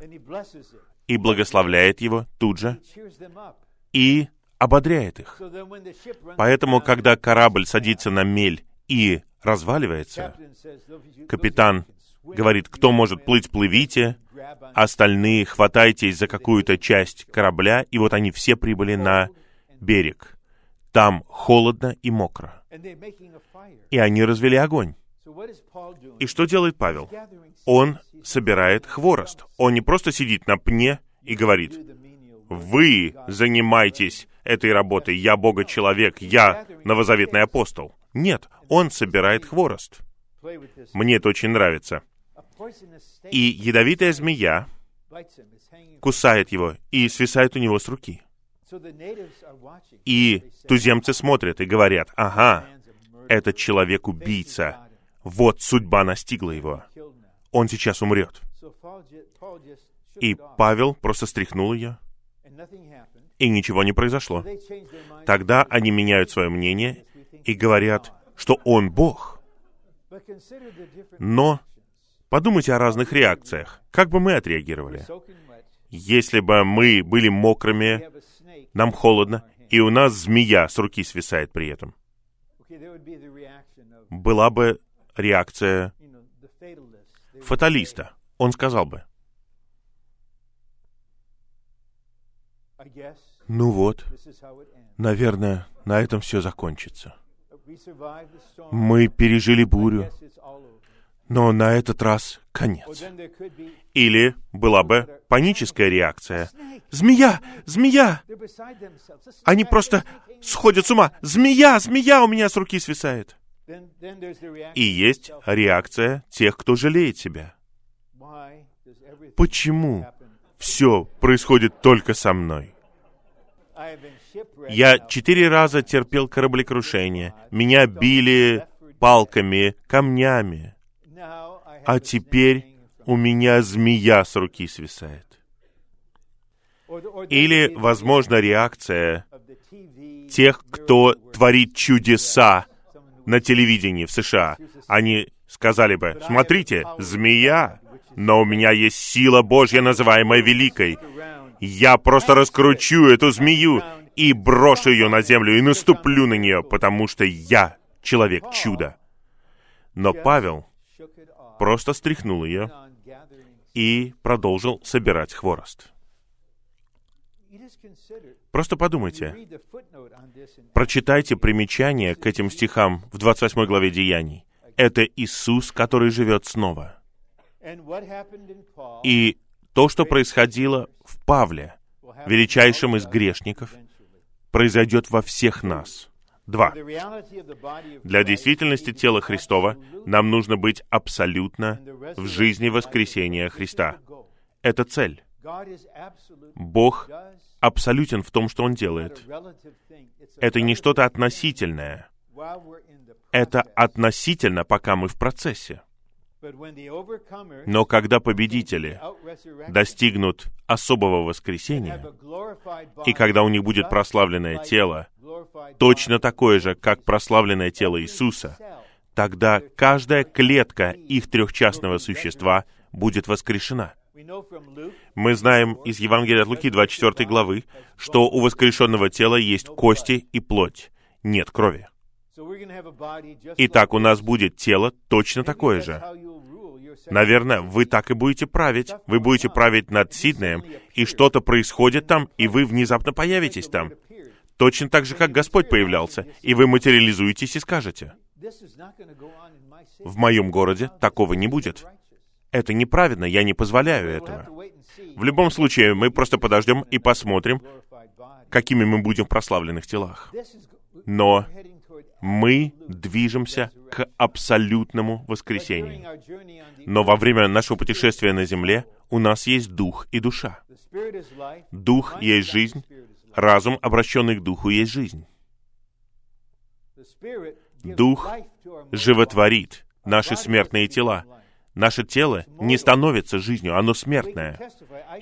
и благословляет его тут же и ободряет их. Поэтому, когда корабль садится на мель и разваливается, капитан говорит, кто может плыть, плывите, остальные хватайтесь за какую-то часть корабля, и вот они все прибыли на берег. Там холодно и мокро. И они развели огонь. И что делает Павел? Он собирает хворост. Он не просто сидит на пне и говорит, «Вы занимаетесь этой работой, я Бога-человек, я новозаветный апостол». Нет, он собирает хворост. Мне это очень нравится. И ядовитая змея кусает его и свисает у него с руки. И туземцы смотрят и говорят, ага, этот человек-убийца, вот судьба настигла его. Он сейчас умрет. И Павел просто стряхнул ее, и ничего не произошло. Тогда они меняют свое мнение и говорят, что он Бог. Но подумайте о разных реакциях. Как бы мы отреагировали? Если бы мы были мокрыми, нам холодно, и у нас змея с руки свисает при этом. Была бы реакция фаталиста. Он сказал бы, ну вот, наверное, на этом все закончится. Мы пережили бурю, но на этот раз конец. Или была бы паническая реакция. «Змея! Змея!» Они просто сходят с ума. «Змея! Змея у меня с руки свисает!» И есть реакция тех, кто жалеет себя. Почему все происходит только со мной? Я четыре раза терпел кораблекрушение. Меня били палками, камнями. А теперь у меня змея с руки свисает. Или, возможно, реакция тех, кто творит чудеса на телевидении в США, они сказали бы, смотрите, змея, но у меня есть сила Божья, называемая великой. Я просто раскручу эту змею и брошу ее на землю и наступлю на нее, потому что я человек чуда. Но Павел просто стряхнул ее и продолжил собирать хворост. Просто подумайте. Прочитайте примечание к этим стихам в 28 главе Деяний. Это Иисус, который живет снова. И то, что происходило в Павле, величайшем из грешников, произойдет во всех нас. Два. Для действительности тела Христова нам нужно быть абсолютно в жизни воскресения Христа. Это цель. Бог абсолютен в том, что Он делает. Это не что-то относительное. Это относительно, пока мы в процессе. Но когда победители достигнут особого воскресения, и когда у них будет прославленное тело, точно такое же, как прославленное тело Иисуса, тогда каждая клетка их трехчастного существа будет воскрешена. Мы знаем из Евангелия от Луки 24 главы, что у воскрешенного тела есть кости и плоть, нет крови. Итак, у нас будет тело точно такое же. Наверное, вы так и будете править. Вы будете править над Сиднеем, и что-то происходит там, и вы внезапно появитесь там. Точно так же, как Господь появлялся, и вы материализуетесь и скажете, «В моем городе такого не будет». Это неправильно, я не позволяю этого. В любом случае, мы просто подождем и посмотрим, какими мы будем в прославленных телах. Но мы движемся к абсолютному воскресению. Но во время нашего путешествия на земле у нас есть дух и душа. Дух есть жизнь, разум, обращенный к духу, есть жизнь. Дух животворит наши смертные тела. Наше тело не становится жизнью, оно смертное.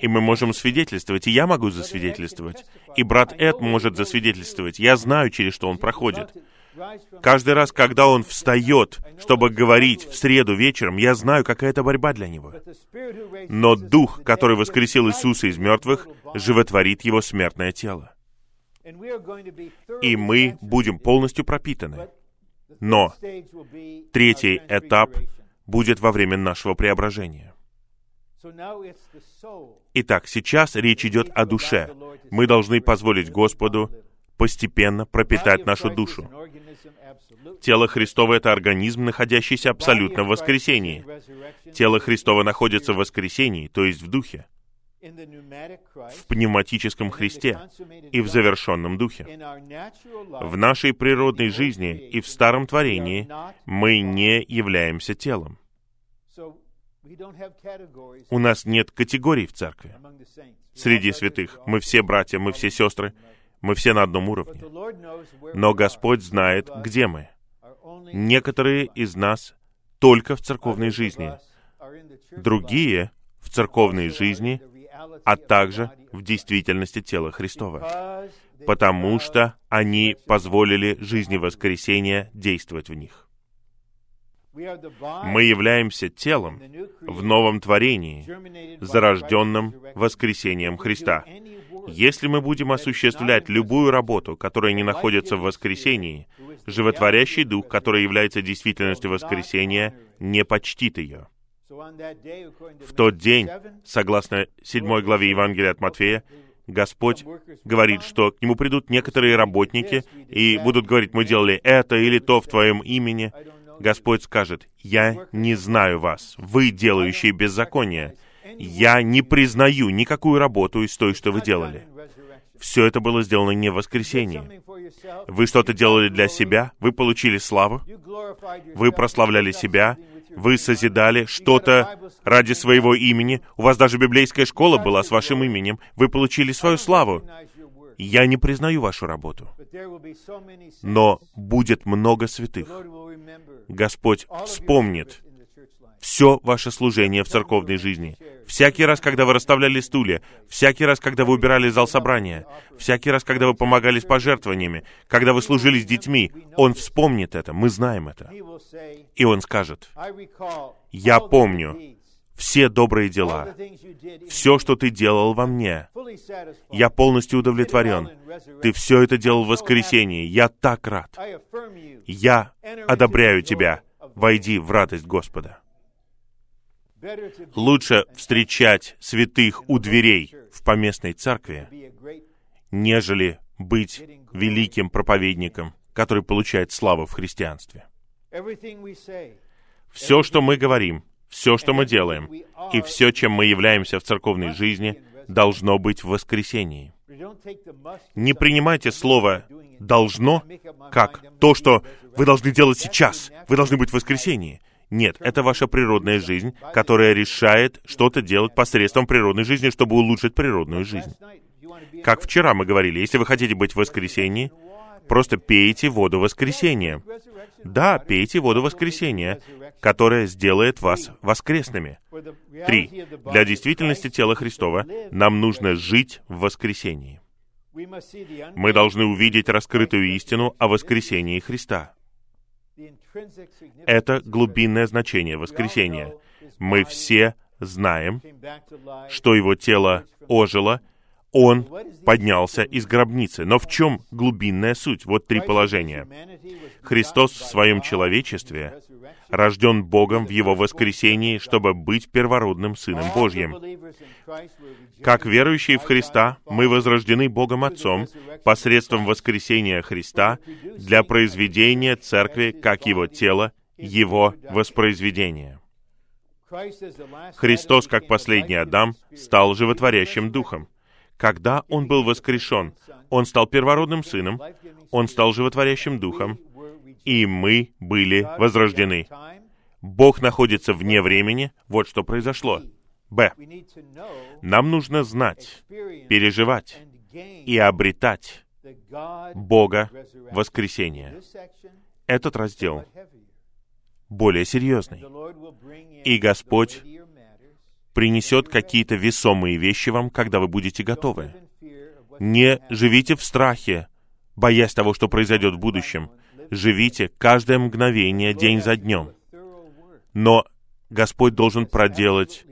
И мы можем свидетельствовать, и я могу засвидетельствовать, и брат Эд может засвидетельствовать. Я знаю, через что он проходит. Каждый раз, когда он встает, чтобы говорить в среду вечером, я знаю, какая это борьба для него. Но Дух, который воскресил Иисуса из мертвых, животворит его смертное тело. И мы будем полностью пропитаны. Но третий этап будет во время нашего преображения. Итак, сейчас речь идет о душе. Мы должны позволить Господу постепенно пропитать нашу душу. Тело Христово — это организм, находящийся абсолютно в воскресении. Тело Христово находится в воскресении, то есть в духе, в пневматическом Христе и в завершенном духе. В нашей природной жизни и в старом творении мы не являемся телом. У нас нет категорий в церкви. Среди святых мы все братья, мы все сестры, мы все на одном уровне. Но Господь знает, где мы. Некоторые из нас только в церковной жизни, другие в церковной жизни, а также в действительности тела Христова, потому что они позволили жизни воскресения действовать в них. Мы являемся телом в новом творении, зарожденным воскресением Христа. Если мы будем осуществлять любую работу, которая не находится в воскресении, животворящий дух, который является действительностью воскресения, не почтит ее. В тот день, согласно 7 главе Евангелия от Матфея, Господь говорит, что к Нему придут некоторые работники и будут говорить, мы делали это или то в Твоем имени. Господь скажет, я не знаю вас, вы делающие беззаконие. Я не признаю никакую работу из той, что вы делали. Все это было сделано не в воскресенье. Вы что-то делали для себя, вы получили славу, вы прославляли себя, вы созидали что-то ради своего имени, у вас даже библейская школа была с вашим именем, вы получили свою славу. Я не признаю вашу работу. Но будет много святых. Господь вспомнит все ваше служение в церковной жизни. Всякий раз, когда вы расставляли стулья, всякий раз, когда вы убирали зал собрания, всякий раз, когда вы помогали с пожертвованиями, когда вы служили с детьми, Он вспомнит это, мы знаем это. И Он скажет, «Я помню все добрые дела, все, что ты делал во мне. Я полностью удовлетворен. Ты все это делал в воскресенье. Я так рад. Я одобряю тебя. Войди в радость Господа. Лучше встречать святых у дверей в поместной церкви, нежели быть великим проповедником, который получает славу в христианстве. Все, что мы говорим, все, что мы делаем, и все, чем мы являемся в церковной жизни, должно быть в воскресении. Не принимайте слово «должно» как то, что вы должны делать сейчас, вы должны быть в воскресении. Нет, это ваша природная жизнь, которая решает что-то делать посредством природной жизни, чтобы улучшить природную жизнь. Как вчера мы говорили, если вы хотите быть в воскресении, просто пейте воду воскресения. Да, пейте воду воскресения, которая сделает вас воскресными. Три. Для действительности тела Христова нам нужно жить в воскресении. Мы должны увидеть раскрытую истину о воскресении Христа. Это глубинное значение воскресения. Мы все знаем, что его тело ожило, он поднялся из гробницы. Но в чем глубинная суть? Вот три положения. Христос в своем человечестве рожден Богом в Его воскресении, чтобы быть первородным Сыном Божьим. Как верующие в Христа, мы возрождены Богом Отцом посредством воскресения Христа для произведения Церкви как Его тело, Его воспроизведения. Христос, как последний Адам, стал животворящим Духом. Когда Он был воскрешен, Он стал первородным Сыном, Он стал животворящим Духом, и мы были возрождены. Бог находится вне времени. Вот что произошло. Б. Нам нужно знать, переживать и обретать Бога воскресения. Этот раздел более серьезный. И Господь принесет какие-то весомые вещи вам, когда вы будете готовы. Не живите в страхе, боясь того, что произойдет в будущем живите каждое мгновение, день за днем. Но Господь должен проделать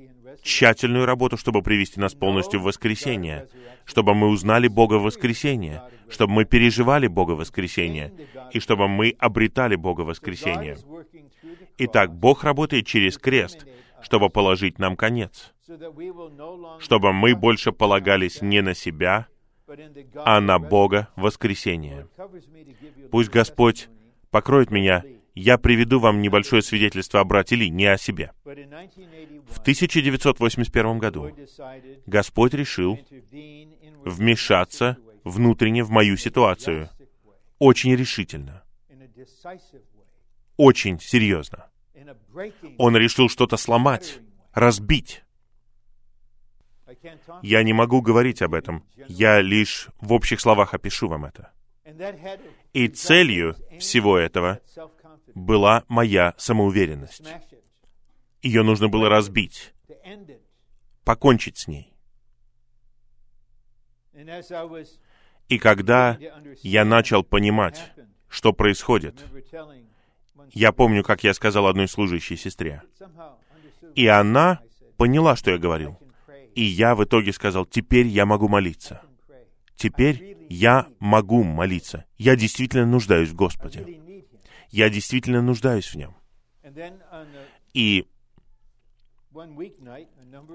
тщательную работу, чтобы привести нас полностью в воскресение, чтобы мы узнали Бога в воскресение, чтобы мы переживали Бога в воскресение, и чтобы мы обретали Бога в воскресение. Итак, Бог работает через крест, чтобы положить нам конец, чтобы мы больше полагались не на себя, а на Бога воскресения. Пусть Господь покроет меня, я приведу вам небольшое свидетельство о брате Ли, не о себе. В 1981 году Господь решил вмешаться внутренне в мою ситуацию. Очень решительно. Очень серьезно. Он решил что-то сломать, разбить. Я не могу говорить об этом. Я лишь в общих словах опишу вам это. И целью всего этого была моя самоуверенность. Ее нужно было разбить, покончить с ней. И когда я начал понимать, что происходит, я помню, как я сказал одной служащей сестре, и она поняла, что я говорил. И я в итоге сказал, теперь я могу молиться. Теперь я могу молиться. Я действительно нуждаюсь в Господе. Я действительно нуждаюсь в Нем. И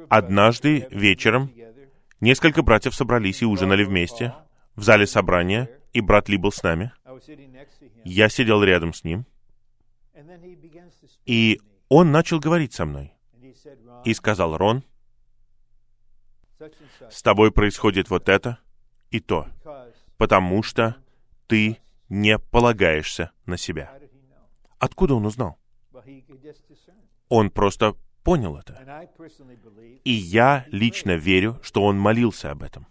однажды вечером несколько братьев собрались и ужинали вместе в зале собрания, и брат Ли был с нами. Я сидел рядом с ним, и он начал говорить со мной. И сказал, Рон, с тобой происходит вот это и то, потому что ты не полагаешься на себя. Откуда он узнал? Он просто понял это. И я лично верю, что он молился об этом.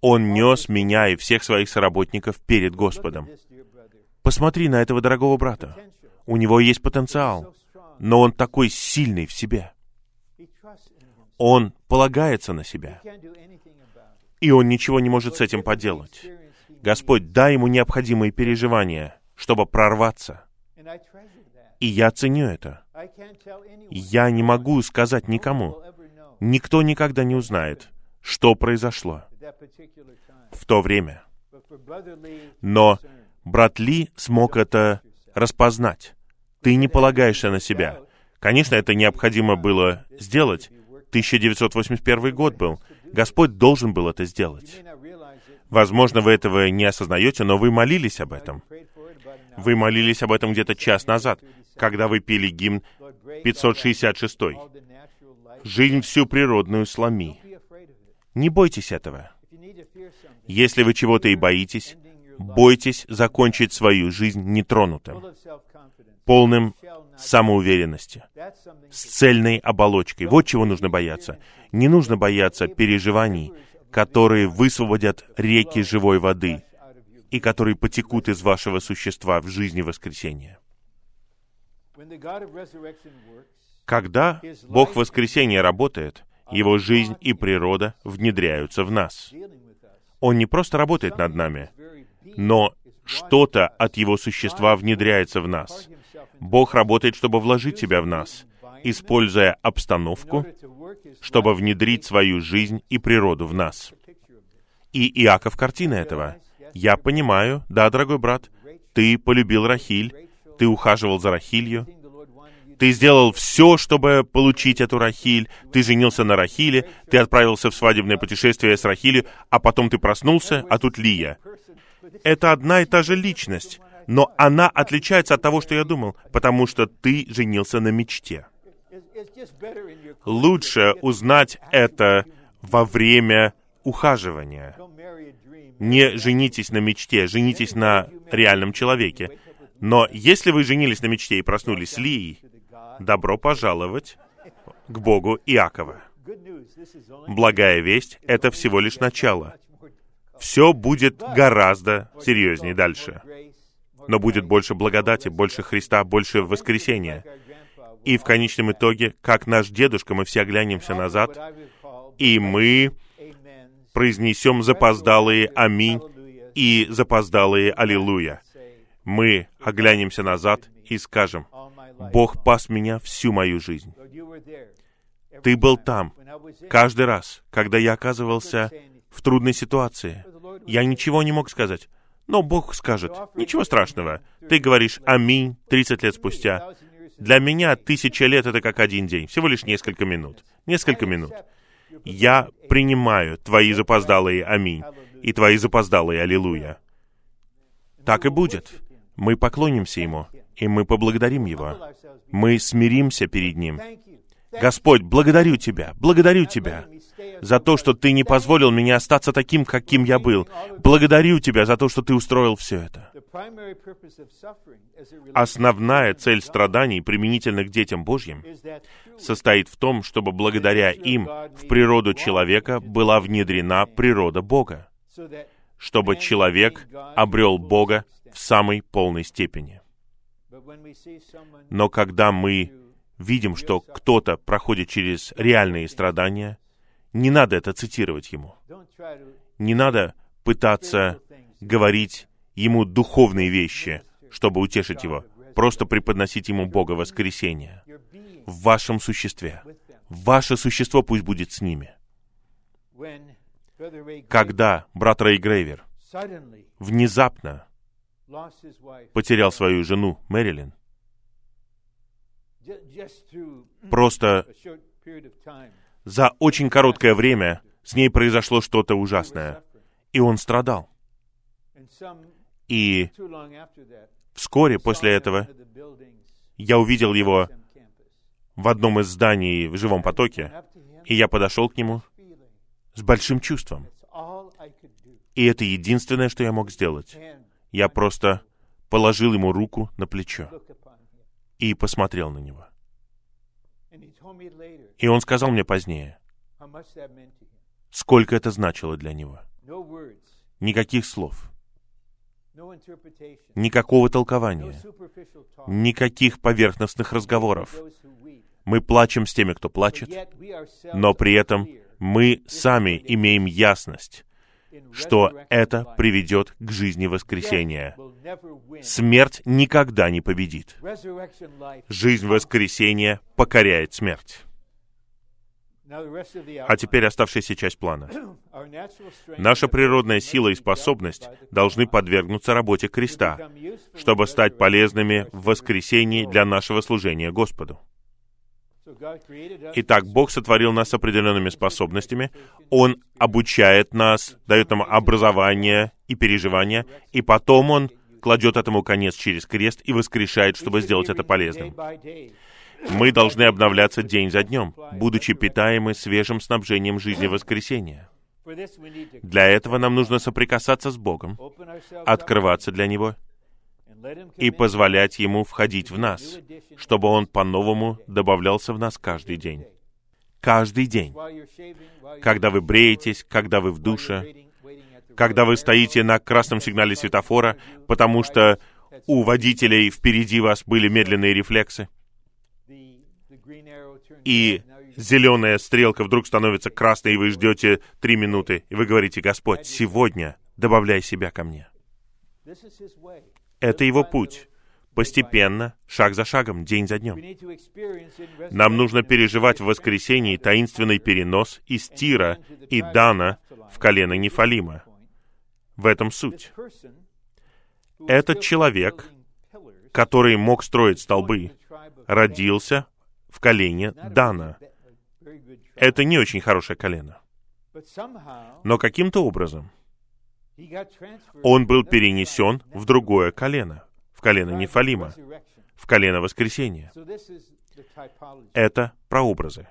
Он нес меня и всех своих соработников перед Господом. Посмотри на этого дорогого брата. У него есть потенциал. но он такой сильный в себе. Он полагается на себя. И он ничего не может с этим поделать. Господь, дай ему необходимые переживания, чтобы прорваться. И я ценю это. Я не могу сказать никому. Никто никогда не узнает, что произошло в то время. Но брат Ли смог это распознать. Ты не полагаешься на себя. Конечно, это необходимо было сделать. 1981 год был. Господь должен был это сделать. Возможно, вы этого не осознаете, но вы молились об этом. Вы молились об этом где-то час назад, когда вы пели гимн 566. «Жизнь всю природную сломи». Не бойтесь этого. Если вы чего-то и боитесь, бойтесь закончить свою жизнь нетронутым, полным самоуверенности, с цельной оболочкой. Вот чего нужно бояться. Не нужно бояться переживаний, которые высвободят реки живой воды и которые потекут из вашего существа в жизни воскресения. Когда Бог воскресения работает, Его жизнь и природа внедряются в нас. Он не просто работает над нами, но что-то от Его существа внедряется в нас. Бог работает, чтобы вложить себя в нас, используя обстановку, чтобы внедрить свою жизнь и природу в нас. И Иаков картина этого. Я понимаю, да, дорогой брат, ты полюбил Рахиль, ты ухаживал за Рахилью, ты сделал все, чтобы получить эту Рахиль, ты женился на Рахиле, ты отправился в свадебное путешествие с Рахилью, а потом ты проснулся, а тут Лия. Это одна и та же личность, но она отличается от того, что я думал, потому что ты женился на мечте. Лучше узнать это во время ухаживания. Не женитесь на мечте, женитесь на реальном человеке. Но если вы женились на мечте и проснулись с Лией, добро пожаловать к Богу Иакова. Благая весть — это всего лишь начало. Все будет гораздо серьезнее дальше. Но будет больше благодати, больше Христа, больше воскресения. И в конечном итоге, как наш дедушка, мы все оглянемся назад, и мы произнесем запоздалые «Аминь» и запоздалые «Аллилуйя». Мы оглянемся назад и скажем, «Бог пас меня всю мою жизнь». Ты был там каждый раз, когда я оказывался в трудной ситуации. Я ничего не мог сказать. Но Бог скажет, ничего страшного. Ты говоришь «Аминь» 30 лет спустя. Для меня тысяча лет — это как один день, всего лишь несколько минут. Несколько минут. Я принимаю твои запоздалые «Аминь» и твои запоздалые «Аллилуйя». Так и будет. Мы поклонимся Ему, и мы поблагодарим Его. Мы смиримся перед Ним. Господь, благодарю Тебя, благодарю Тебя за то, что Ты не позволил мне остаться таким, каким я был. Благодарю Тебя за то, что Ты устроил все это. Основная цель страданий применительно к детям Божьим состоит в том, чтобы благодаря им в природу человека была внедрена природа Бога, чтобы человек обрел Бога в самой полной степени. Но когда мы видим, что кто-то проходит через реальные страдания, не надо это цитировать ему. Не надо пытаться говорить ему духовные вещи, чтобы утешить его. Просто преподносить ему Бога воскресения в вашем существе. Ваше существо пусть будет с ними. Когда брат Рэй Грейвер внезапно потерял свою жену Мэрилин, просто за очень короткое время с ней произошло что-то ужасное, и он страдал. И вскоре после этого я увидел его в одном из зданий в живом потоке, и я подошел к нему с большим чувством. И это единственное, что я мог сделать. Я просто положил ему руку на плечо и посмотрел на него. И он сказал мне позднее, сколько это значило для него. Никаких слов, никакого толкования, никаких поверхностных разговоров. Мы плачем с теми, кто плачет, но при этом мы сами имеем ясность, что это приведет к жизни воскресения. Смерть никогда не победит. Жизнь воскресения покоряет смерть. А теперь оставшаяся часть плана. Наша природная сила и способность должны подвергнуться работе креста, чтобы стать полезными в воскресении для нашего служения Господу. Итак, Бог сотворил нас с определенными способностями. Он обучает нас, дает нам образование и переживания, и потом Он кладет этому конец через крест и воскрешает, чтобы сделать это полезным. Мы должны обновляться день за днем, будучи питаемы свежим снабжением жизни воскресения. Для этого нам нужно соприкасаться с Богом, открываться для Него и позволять Ему входить в нас, чтобы Он по-новому добавлялся в нас каждый день. Каждый день. Когда вы бреетесь, когда вы в душе, когда вы стоите на красном сигнале светофора, потому что у водителей впереди вас были медленные рефлексы, и зеленая стрелка вдруг становится красной, и вы ждете три минуты, и вы говорите, Господь, сегодня добавляй себя ко мне. Это его путь. Постепенно, шаг за шагом, день за днем. Нам нужно переживать в воскресенье таинственный перенос из Тира и Дана в колено Нефалима. В этом суть. Этот человек, который мог строить столбы, родился в колене Дана. Это не очень хорошее колено. Но каким-то образом он был перенесен в другое колено, в колено Нефалима, в колено воскресения. Это прообразы.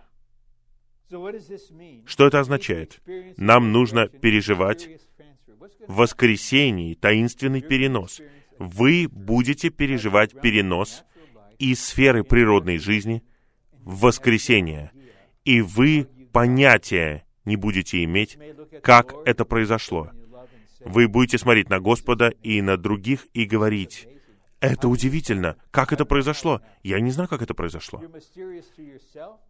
Что это означает? Нам нужно переживать в воскресении таинственный перенос. Вы будете переживать перенос из сферы природной жизни в воскресение, и вы понятия не будете иметь, как это произошло. Вы будете смотреть на Господа и на других и говорить, это удивительно. Как это произошло? Я не знаю, как это произошло.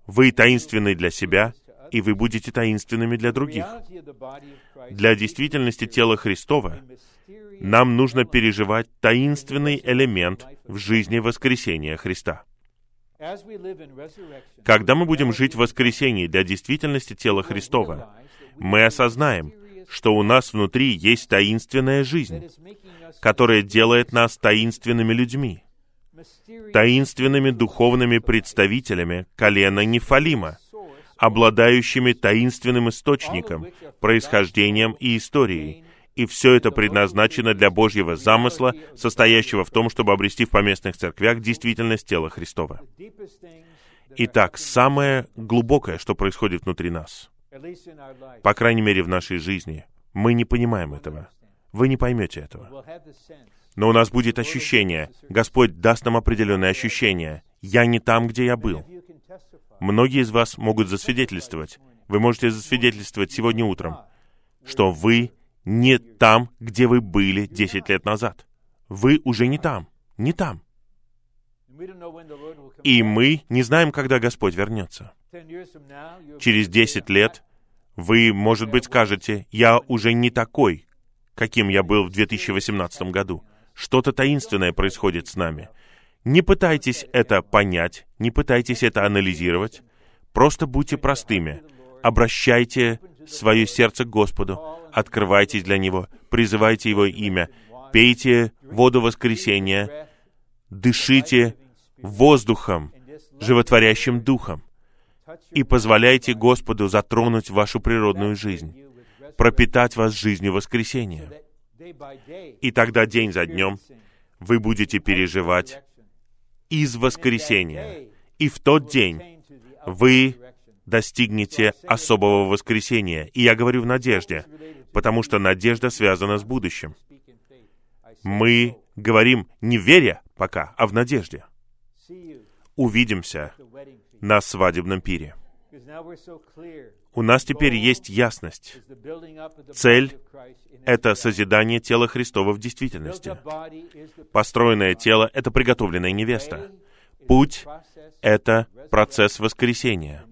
Вы таинственны для себя, и вы будете таинственными для других. Для действительности тела Христова нам нужно переживать таинственный элемент в жизни воскресения Христа. Когда мы будем жить в воскресении для действительности тела Христова, мы осознаем, что у нас внутри есть таинственная жизнь, которая делает нас таинственными людьми, таинственными духовными представителями колена Нефалима, обладающими таинственным источником, происхождением и историей. И все это предназначено для Божьего замысла, состоящего в том, чтобы обрести в поместных церквях действительность тела Христова. Итак, самое глубокое, что происходит внутри нас — по крайней мере, в нашей жизни. Мы не понимаем этого. Вы не поймете этого. Но у нас будет ощущение. Господь даст нам определенное ощущение. Я не там, где я был. Многие из вас могут засвидетельствовать. Вы можете засвидетельствовать сегодня утром, что вы не там, где вы были 10 лет назад. Вы уже не там. Не там. И мы не знаем, когда Господь вернется. Через 10 лет вы, может быть, скажете, я уже не такой, каким я был в 2018 году. Что-то таинственное происходит с нами. Не пытайтесь это понять, не пытайтесь это анализировать. Просто будьте простыми. Обращайте свое сердце к Господу, открывайтесь для Него, призывайте Его имя, пейте воду воскресения, дышите воздухом, животворящим духом и позволяйте Господу затронуть вашу природную жизнь, пропитать вас жизнью воскресения. И тогда день за днем вы будете переживать из воскресения. И в тот день вы достигнете особого воскресения. И я говорю в надежде, потому что надежда связана с будущим. Мы говорим не в вере пока, а в надежде. Увидимся на свадебном пире. У нас теперь есть ясность. Цель это созидание тела Христова в действительности. Построенное тело — это приготовленная невеста. Путь — это процесс воскресения.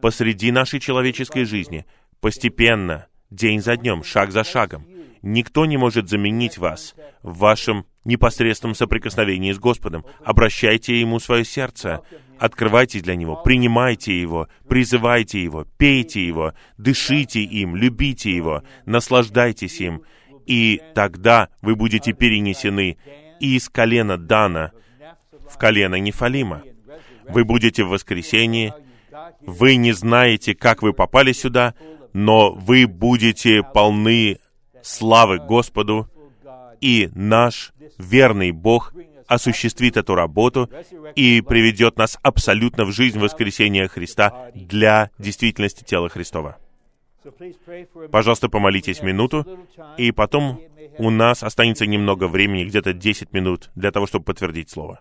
Посреди нашей человеческой жизни, постепенно, день за днем, шаг за шагом, никто не может заменить вас в вашем непосредственном соприкосновении с Господом. Обращайте Ему свое сердце, открывайте для Него, принимайте Его, призывайте Его, пейте Его, дышите им, любите Его, наслаждайтесь им, и тогда вы будете перенесены из колена Дана в колено Нефалима. Вы будете в воскресении, вы не знаете, как вы попали сюда, но вы будете полны славы Господу, и наш верный Бог осуществит эту работу и приведет нас абсолютно в жизнь воскресения Христа для действительности тела Христова. Пожалуйста, помолитесь минуту, и потом у нас останется немного времени, где-то 10 минут, для того, чтобы подтвердить Слово.